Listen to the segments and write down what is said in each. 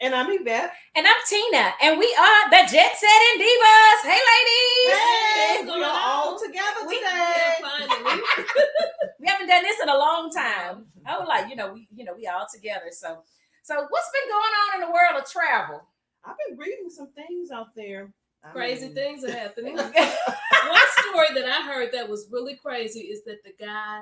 And I'm Yvette. And I'm Tina, and we are the Jet Setting Divas. Hey, ladies! Hey, What's we're all together We- today. We haven't done this in a long time. I was like, you know, we, you know, we all together. So, so what's been going on in the world of travel? I've been reading some things out there. I crazy mean, things are happening. One story that I heard that was really crazy is that the guy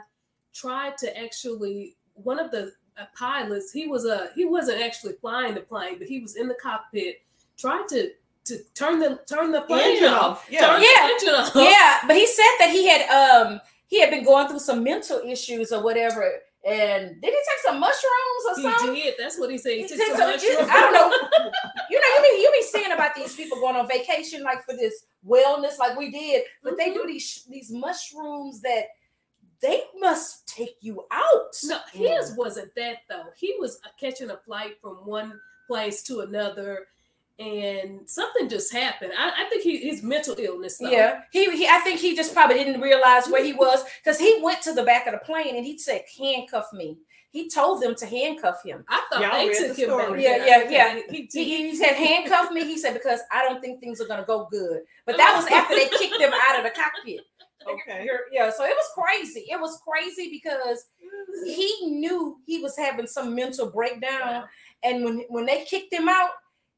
tried to actually one of the pilots. He was a he wasn't actually flying the plane, but he was in the cockpit. trying to to turn the turn the plane Engine off. off. Yeah. Turn the Yeah. engine off. yeah, but he said that he had um he had been going through some mental issues or whatever. And did he take some mushrooms or He something? did. That's what he said. He He took took some some- mushrooms. I don't know. You know, you be you be seeing about these people going on vacation like for this wellness, like we did, but they do these these mushrooms that they must take you out. No, his wasn't that though. He was uh, catching a flight from one place to another, and something just happened. I, I think he, his mental illness. Though. Yeah, he, he I think he just probably didn't realize where he was because he went to the back of the plane and he said, "Handcuff me." He told them to handcuff him. I thought Y'all they took the him back. Yeah, yeah, yeah. He, He, he, he said, "Handcuff me." He said because I don't think things are gonna go good. But that was after they kicked him out of the cockpit. Okay. You're- yeah, so it was crazy. It was crazy because he knew he was having some mental breakdown, and when when they kicked him out,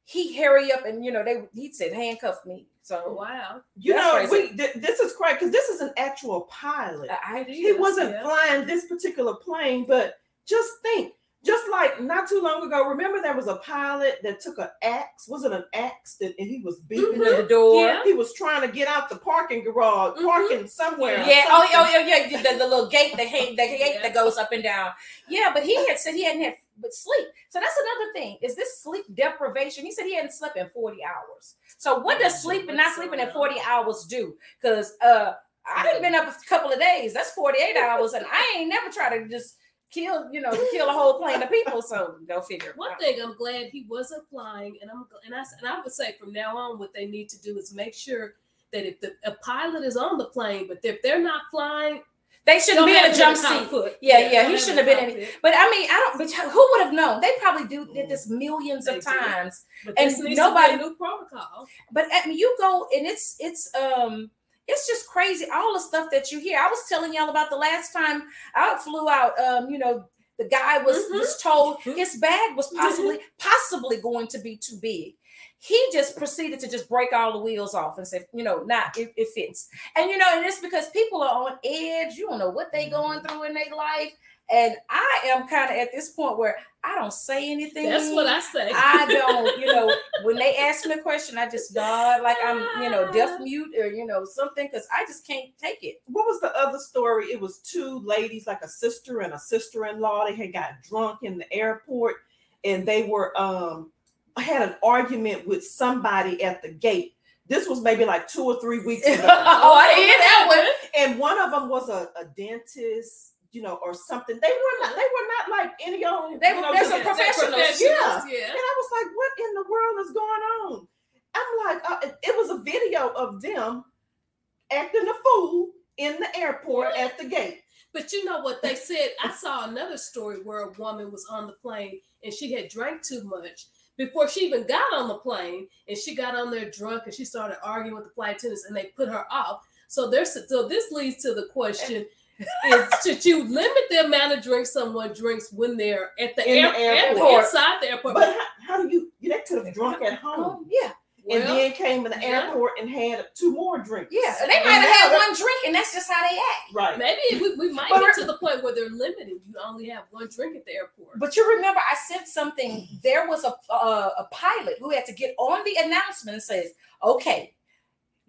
he hurry up and you know they he said handcuff me. So oh, wow. You know, crazy. we th- this is crazy because this is an actual pilot. I, I he wasn't yeah. flying this particular plane, but just think, just like not too long ago, remember there was a pilot that took an axe, was it an axe that and he was beating it? the door. Yeah. He was trying to get out the parking garage, Mhm. parking somewhere. Yeah. Oh, oh, something. yeah, yeah. The, the little gate, the, gate, the gate that goes up and down. Yeah, but he had said he hadn't had but sleep. So that's another thing. Is this sleep deprivation? He said he hadn't slept in 40 hours. So what does sleep and not sleeping in 40 hours do? Because uh I done been up a couple of days. That's 48 hours, and I ain't never try to just kill, you know, kill a whole plane of people. So go figure. One thing I'm glad he wasn't flying, and I'm and I and I would say from now on, what they need to do is make sure that if the a pilot is on the plane, but if they're not flying, They shouldn't be in a jump seat. cockpit. Yeah, yeah, don't he shouldn't have been in cockpit. But I mean, I don't. But who would have known? They probably do did this millions They of times. And nobody- new protocol. But I mean, you go and it's it's um it's just crazy all the stuff that you hear. I was telling y'all about the last time I flew out. Um, you know, the guy was Mhm. was told his bag was possibly possibly going to be too big. He just proceeded to just break all the wheels off and said, you know, nah, it, it fits. And you know, and it's because people are on edge. You don't know what they going through in their life. And I am kind of at this point where I don't say anything. That's what I say. I don't, you know, when they ask me a question, I just nod like I'm, you know, deaf mute or you know something because I just can't take it. what was the other story? It was two ladies, like a sister and a sister-in-law. They had got drunk in the airport, and they were um had an argument with somebody at the gate. This was maybe like two or three weeks ago, oh, I hear that one. and one of them was a, a dentist, you know, or something. They were not. They were not like any old. They you were- know, they're just- some They're professionals, professionals, And yeah. I was like, what in the world is going on? I'm like, uh, it- it was a video of them acting a fool in the airport at the gate. But you know what they said? I saw another story where a woman was on the plane and she had drank too much before she even got on the plane, and she got on there drunk and she started arguing with the flight attendants, and they put her off. So there's so this leads to the question: Is should you limit the amount of drinks someone drinks when they're at the, In the air, airport. inside the airport? But how, how do you? That could have drunk at home. Oh, yeah. and Well, then came in the yeah. airport and had two more drinks. Yeah. They might And have had one drink and that's just how they act. Right. maybe we, we might But get to the point where they're limited. You only have one drink at the airport. But you remember, I sent something. There was a a, a pilot who had to get on the announcement and says, "Okay,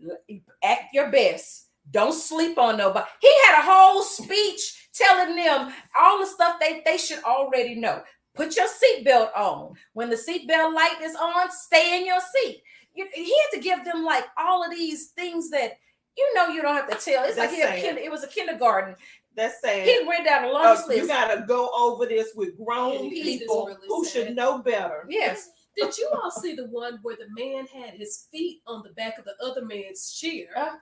l- act your best. Don't sleep on nobody." He had a whole speech telling them all the stuff they they should already know. Put your seatbelt on. When the seatbelt light is on, stay in your seat. You, he had to give them like all of these things that you know you don't have to tell. It's like he had a kind- it was a kindergarten. That's sad. He went down a long Uh, list. you gotta go over this with grown It is people really who sad. should know better. yes. Did you all see the one where the man had his feet on the back of the other man's chair? Uh.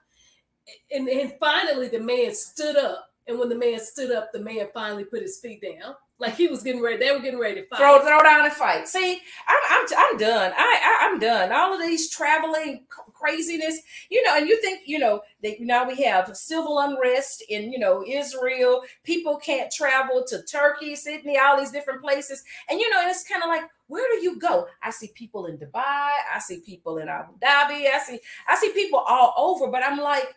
And, and finally the man stood up. And when the man stood up, the man finally put his feet down. Like he was getting ready. They were getting ready to fight. throw throw down and fight. See, I'm I'm I'm done. I, I I'm done. All of these traveling craziness, you know, and you think you know that now we have civil unrest in you know Israel. People can't travel to Turkey, Sydney, all these different places, and you know, and it's kind of like. Where do you go? I see people in Dubai. I see people in Abu Dhabi. I see I see people all over, but I'm like,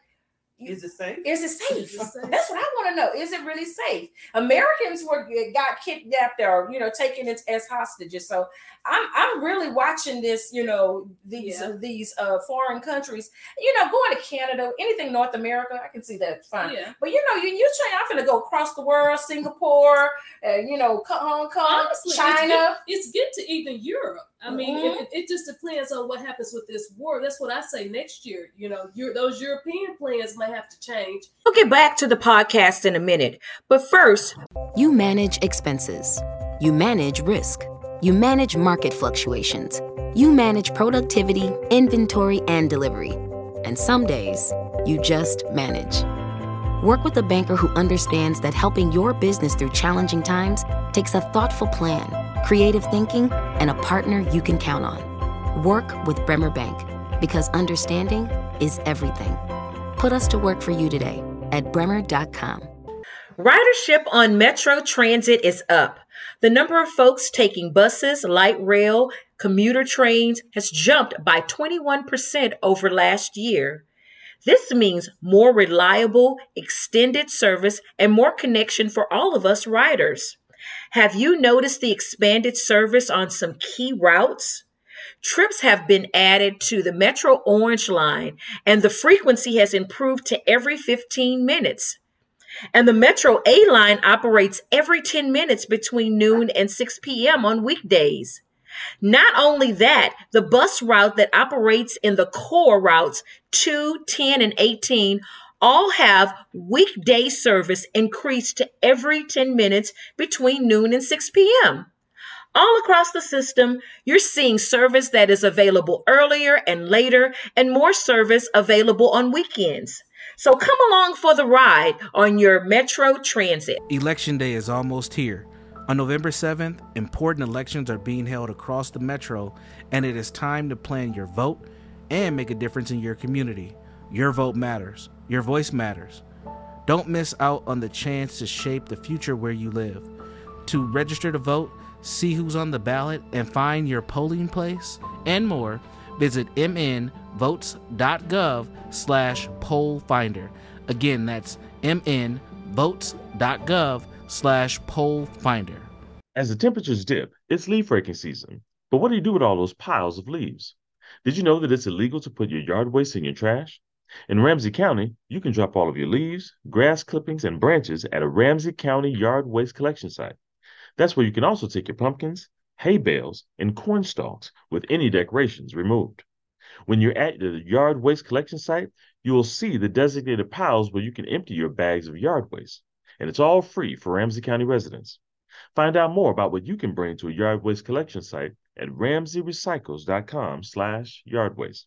Is it safe? is it safe? Is it safe? That's what I want to know. Is it really safe? Americans were got kidnapped or you know taken as, hostages. So I'm I'm really watching this. You know these Yeah. these uh, foreign countries. You know going to Canada, anything North America, I can see that fine. Yeah. But you know you you trying. I'm gonna go across the world, Singapore, uh, you know Hong Kong, Honestly, it's China. good, it's good to even Europe. I mean, Mhm. it, it just depends on what happens with this war. That's what I say next year. You know, your those European plans might have to change. We'll get back to the podcast in a minute, but first, You manage expenses. You manage risk. You manage market fluctuations. You manage productivity, inventory, and delivery. And some days, you just manage. Work with a banker who understands that helping your business through challenging times takes a thoughtful plan, creative thinking, and a partner you can count on. Work with Bremer Bank because understanding is everything. Put us to work for you today at bremer.com. Ridership on Metro Transit is up. The number of folks taking buses, light rail, commuter trains has jumped by 21% over last year. This means more reliable, extended service and more connection for all of us riders. Have you noticed the expanded service on some key routes? Trips have been added to the Metro Orange line, and the frequency has improved to every 15 minutes. And the Metro A line operates every 10 minutes between noon and 6 p.m. on weekdays. Not only that, the bus route that operates in the core routes 2, 10, and 18 all have weekday service increased to every 10 minutes between noon and 6 p.m. All across the system, you're seeing service that is available earlier and later, and more service available on weekends. So come along for the ride on your Metro Transit. Election day is almost here. On November 7th, important elections are being held across the metro, and it is time to plan your vote and make a difference in your community. Your vote matters, your voice matters. Don't miss out on the chance to shape the future where you live. To register to vote, see who's on the ballot, and find your polling place, and more, visit mnvotes.gov slash poll finder. Again, that's mnvotes.gov slash poll finder. As the temperatures dip, it's leaf raking season. But what do you do with all those piles of leaves? Did you know that it's illegal to put your yard waste in your trash? In Ramsey County, you can drop all of your leaves, grass clippings, and branches at a Ramsey County yard waste collection site. That's where you can also take your pumpkins, hay bales, and corn stalks with any decorations removed. When you're at the yard waste collection site, you will see the designated piles where you can empty your bags of yard waste, and it's all free for Ramsey County residents. Find out more about what you can bring to a yard waste collection site at ramseyrecycles.com slash yard waste.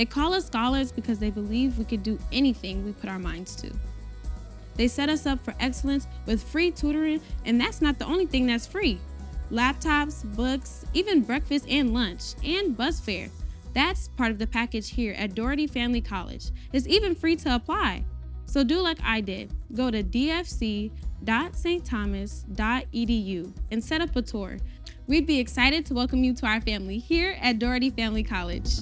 They call us scholars because they believe we could do anything we put our minds to. They set us up for excellence with free tutoring, and that's not the only thing that's free. Laptops, books, even breakfast and lunch, and bus fare. That's part of the package here at Dougherty Family College. It's even free to apply. So do like I did. Go to dfc.stthomas.edu and set up a tour. We'd be excited to welcome you to our family here at Dougherty Family College.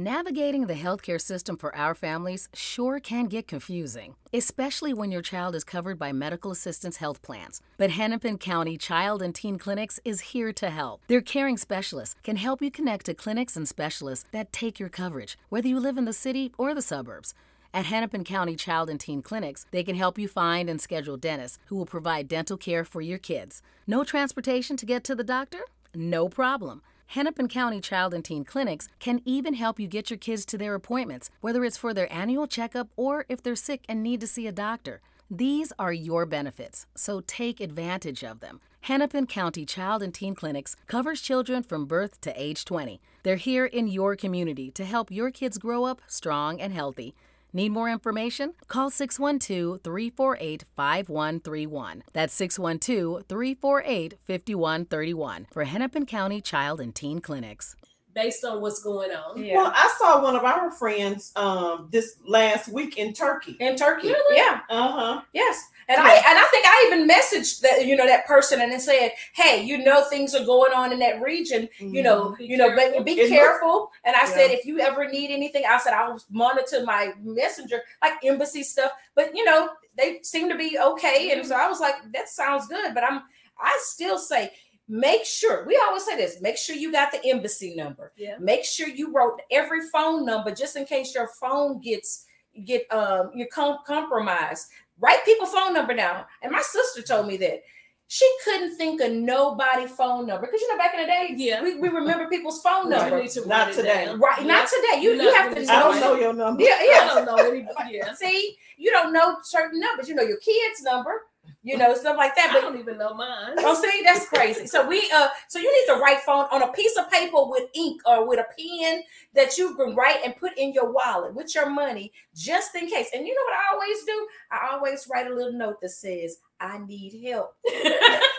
Navigating the healthcare system for our families sure can get confusing, especially when your child is covered by medical assistance health plans. But Hennepin County Child and Teen Clinics is here to help. Their caring specialists can help you connect to clinics and specialists that take your coverage, whether you live in the city or the suburbs. At Hennepin County Child and Teen Clinics, they can help you find and schedule dentists who will provide dental care for your kids. No transportation to get to the doctor? No problem. Hennepin County Child and Teen Clinics can even help you get your kids to their appointments, whether it's for their annual checkup or if they're sick and need to see a doctor. These are your benefits, so take advantage of them. Hennepin County Child and Teen Clinics covers children from birth to age 20. They're here in your community to help your kids grow up strong and healthy. Need more information? Call 612 348 5131. That's 612 348 5131 for Hennepin County Child and Teen Clinics. Based on what's going on. Yeah. Well, I saw one of our friends um this last week in Turkey. in Turkey. Really? Yeah. Uh-huh. Yes. And I and I think I even messaged that you know that person and then said, "Hey, you know things are going on in that region. You know, Be you know, careful. but be Mm-hmm. It look- careful." And I said, "If you ever need anything, I said I'll monitor my messenger, like embassy stuff. But you know, they seem to be okay." And so I was like, "That sounds good." But I'm I still say. Make sure we always say this. Make sure you got the embassy number. Yeah. Make sure you wrote every phone number just in case your phone gets get um you com- compromised. Write people phone number down. And my sister told me that she couldn't think of nobody phone number because you know back in the day, Yeah. we, we remember people's phone You number. to Not today. down. Right, Yeah. not today. You You're you have to really I don't Right. know your number. Yeah, I don't know anybody. Yeah. See, you don't know certain numbers. You know your kids' number. You know stuff like that. I But don't even know mine. Oh, see, that's crazy. So we uh so you need to write phone on a piece of paper with ink or with a pen that you can write and put in your wallet with your money just in case. And you know what I always do? I always write a little note that says, I need help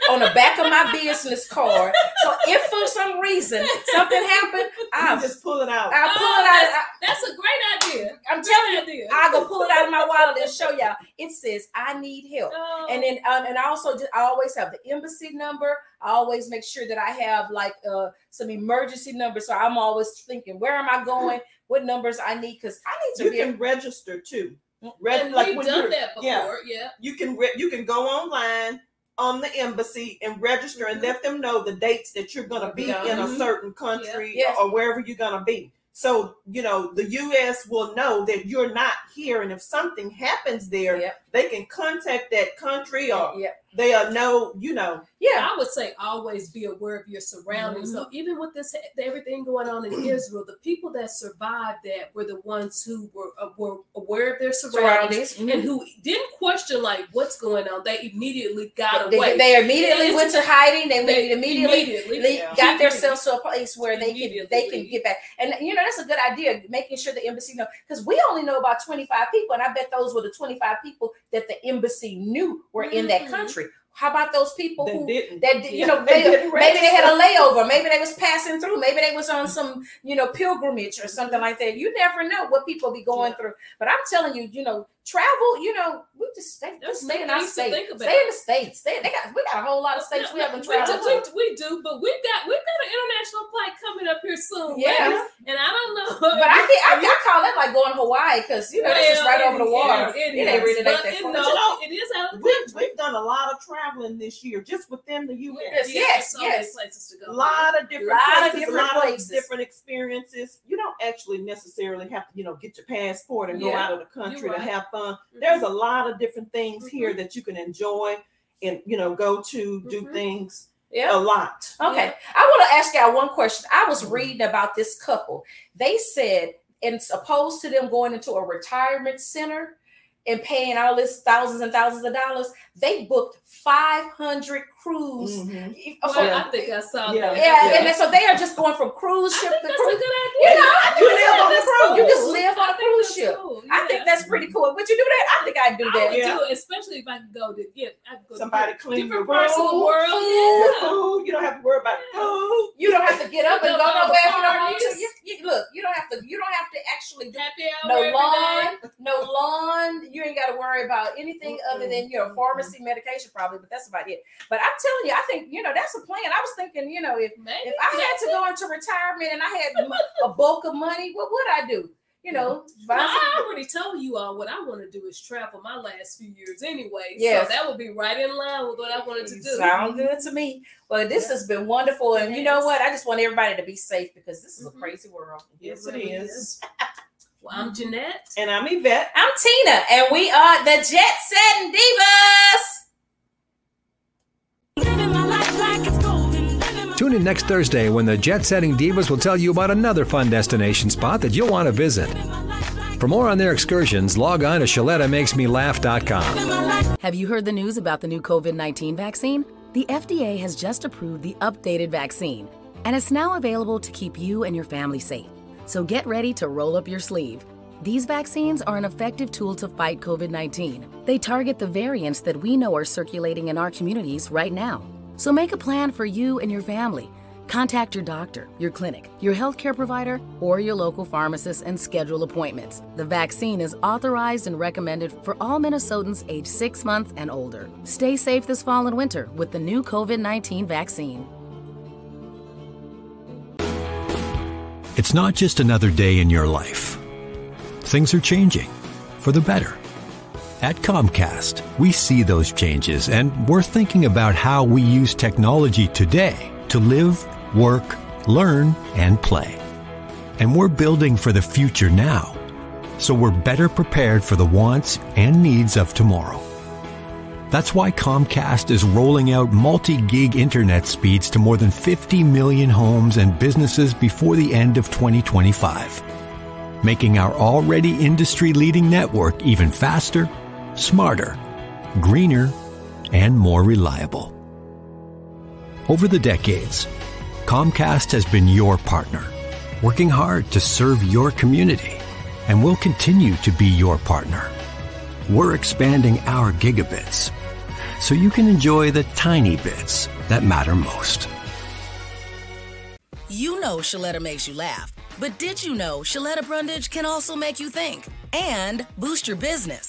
on the back of my business card. So if for some reason something happened, I'll just pull it out. I'll pull Oh, it out. I, That's a great idea. I'm telling you, I'll go pull it out of my wallet and show y'all. It says, I need help. Oh. And then um, and I also just I always have the embassy number. I always make sure that I have like uh some emergency numbers. So I'm always thinking, where am I going? What numbers I need? Because I need to you be can register too. Reg- and like we've when done you're- that before. yeah. Yeah. you can re- you can go online on the embassy and register and Mhm. let them know the dates that you're going to be Yeah. in a Mhm. certain country Yes. or wherever you're going to be. So, you know, the US will know that you're not here and if something happens there, Yep. they can contact that country or yeah. they'll know, you know. Yeah. I would say always be aware of your surroundings. So Mm-hmm. even with this, everything going on in Israel, the people that survived that were the ones who were uh, were aware of their surroundings, Surroundings. and who didn't question like what's going on. They immediately got They, away. they immediately It's- went to hiding. They, They immediately, immediately Yeah. got themselves to a place where they can they can get back. And you know that's a good idea, making sure the embassy know because we only know about twenty five people, and I bet those were the twenty five people that the embassy knew were in that Mhm. country. How about those people That who didn't. that you Yeah, know they they, didn't maybe they had a layover maybe they was passing through maybe they was on some you know pilgrimage or something like that you never know what people be going Yeah. through but i'm telling you you know travel you know we just stay, just stay in our things to state stay in the states stay, they got we got a whole lot of states we haven't we do, traveled we, to. we do, but we've got we've got an international flight coming up here soon. Yeah. ladies, and I don't know. but I, think, I I call that like going to Hawaii because you know it's just Well, right over the water. It, It ain't really but like that it, far. no, You know, it is out of the We've, we've done a lot of traveling this year just within the US. Yes, Yeah, yes, so yes. places to go. A lot of different Lot of different a lot places. of different experiences. You don't actually necessarily have to, you know, get your passport and go out of the country you're to have fun. Mhm. There's a lot of different things here Mhm. that you can enjoy and you know go to do Mhm. things Yeah. a lot. Okay. Yeah. I want to ask y'all one question. I was reading about this couple. They said, and opposed to them going into a retirement center, and paying all this thousands and thousands of dollars, they booked 500 cruise. Mhm. Well, for- I think I saw Yeah. that. yeah, Yeah. and then, so they are just going from cruise I ship think to that's a cruise. good You know, I you live on the that's cruise. cool. You just live on I a think cruise ship. cool. I think that's pretty cool. Would you do that? I think I'd do I that. would Yeah. do especially if I could go to get I could go to Somebody different clean your parts of the room, world. Your food. You don't have to worry about food. You don't have to get up and go Go to nowhere if you don't want to. parties. You, you- look, you don't have to. You don't have to actually do Happy no lawn, no lawn. You ain't got to worry about anything other than your know pharmacy medication probably, but that's about it. But I'm telling you, I think you know that's a plan. I was thinking, you know, if Maybe. if I had to go into retirement and I had a bulk of money, what would I do? You know, Well, I already told you all what I want to do is travel my last few years anyway. Yes. So that would be right in line with what I wanted to do. Sound good to me. Well, this has been wonderful, and you know what? I just want everybody to be safe because this is a Mhm. crazy world. Yes, it really is. is. Well, I'm Jeanette. And I'm Yvette. I'm Tina, and we are the Jet Setting Divas. Tune in next Thursday when the Jet Setting Divas will tell you about another fun destination spot that you'll want to visit. For more on their excursions, log on to ShalettaMakesMeLaugh.com. Have you heard the news about the new COVID 19 vaccine? The FDA has just approved the updated vaccine, and it's now available to keep you and your family safe. So get ready to roll up your sleeve. These vaccines are an effective tool to fight COVID 19. They target the variants that we know are circulating in our communities right now. So make a plan for you and your family. Contact your doctor, your clinic, your healthcare provider, or your local pharmacist and schedule appointments. The vaccine is authorized and recommended for all Minnesotans age six months and older. Stay safe this fall and winter with the new COVID 19 vaccine. It's not just another day in your life. Things are changing for the better. At Comcast, we see those changes and we're thinking about how we use technology today to live, work, learn, and play. And we're building for the future now, so we're better prepared for the wants and needs of tomorrow. That's why Comcast is rolling out multi-gig internet speeds to more than 50 million homes and businesses before the end of 2025, making our already industry-leading network even faster, smarter, greener, and more reliable. Over the decades, Comcast has been your partner, working hard to serve your community, and will continue to be your partner. We're expanding our gigabits so you can enjoy the tiny bits that matter most. You know Shaletta makes you laugh, but did you know Shaletta Brundage can also make you think and boost your business?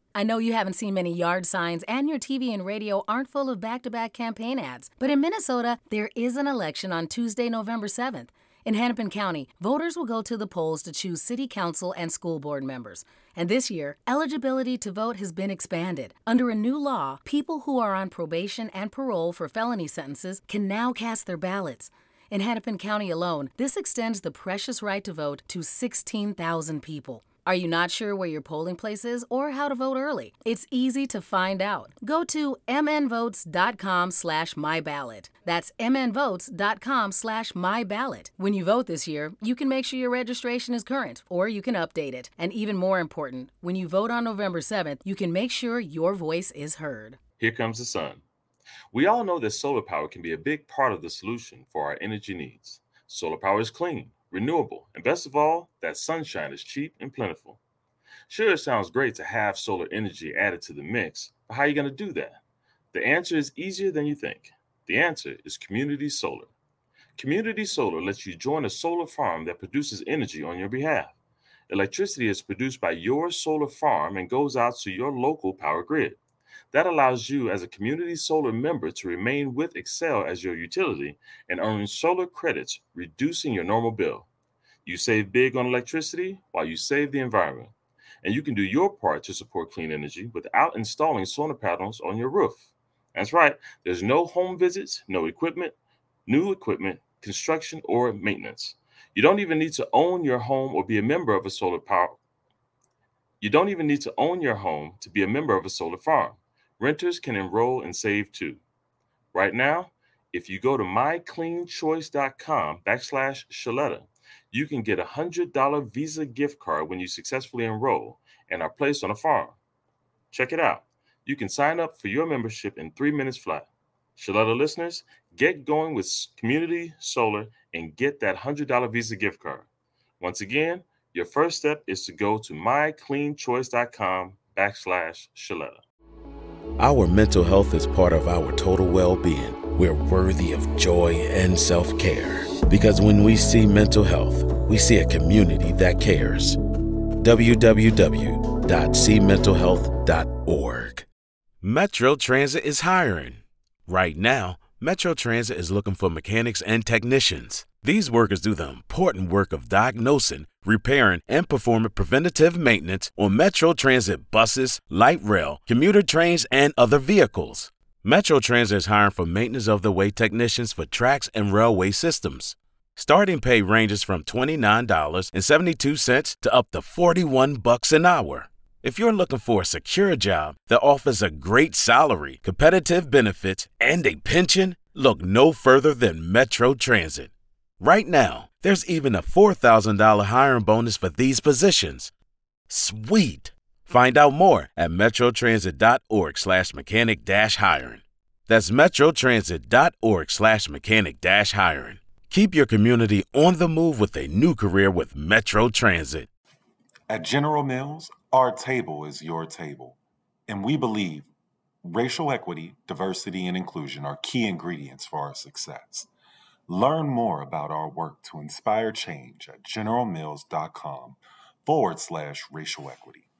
I know you haven't seen many yard signs and your TV and radio aren't full of back to back campaign ads. But in Minnesota, there is an election on Tuesday, November 7th. In Hennepin County, voters will go to the polls to choose city council and school board members. And this year, eligibility to vote has been expanded. Under a new law, people who are on probation and parole for felony sentences can now cast their ballots. In Hennepin County alone, this extends the precious right to vote to 16,000 people. Are you not sure where your polling place is or how to vote early? It's easy to find out. Go to mnvotes.com slash myballot. That's mnvotes.com slash myballot. When you vote this year, you can make sure your registration is current or you can update it. And even more important, when you vote on November 7th, you can make sure your voice is heard. Here comes the sun. We all know that solar power can be a big part of the solution for our energy needs. Solar power is clean, renewable, and best of all, that sunshine is cheap and plentiful. Sure, it sounds great to have solar energy added to the mix, but how are you going to do that? The answer is easier than you think. The answer is community solar. Community solar lets you join a solar farm that produces energy on your behalf. Electricity is produced by your solar farm and goes out to your local power grid. That allows you, as a community solar member, to remain with Xcel as your utility and earn solar credits, reducing your normal bill. You save big on electricity while you save the environment. And you can do your part to support clean energy without installing solar panels on your roof. That's right, there's no home visits, no equipment, new equipment, construction, or maintenance. You don't even need to own your home or be a member of a solar power. You don't even need to own your home to be a member of a solar farm. Renters can enroll and save too. Right now, if you go to mycleanchoice.com backslash Shaletta, you can get a $100 Visa gift card when you successfully enroll and are placed on a farm. Check it out. You can sign up for your membership in three minutes flat. Shaletta listeners, get going with Community Solar and get that $100 Visa gift card. Once again, your first step is to go to mycleanchoice.com backslash Shaletta. Our mental health is part of our total well being. We're worthy of joy and self care. Because when we see mental health, we see a community that cares. www.cmentalhealth.org. Metro Transit is hiring. Right now, Metro Transit is looking for mechanics and technicians. These workers do the important work of diagnosing, repairing, and performing preventative maintenance on Metro Transit buses, light rail, commuter trains, and other vehicles. Metro Transit is hiring for maintenance of the way technicians for tracks and railway systems. Starting pay ranges from $29.72 to up to 41 bucks an hour. If you're looking for a secure job that offers a great salary, competitive benefits, and a pension, look no further than Metro Transit. Right now, there's even a $4,000 hiring bonus for these positions. Sweet! Find out more at metrotransit.org slash mechanic dash hiring. That's metrotransit.org slash mechanic dash hiring. Keep your community on the move with a new career with Metro Transit. At General Mills, our table is your table. And we believe racial equity, diversity, and inclusion are key ingredients for our success. Learn more about our work to inspire change at generalmills.com forward slash racial equity.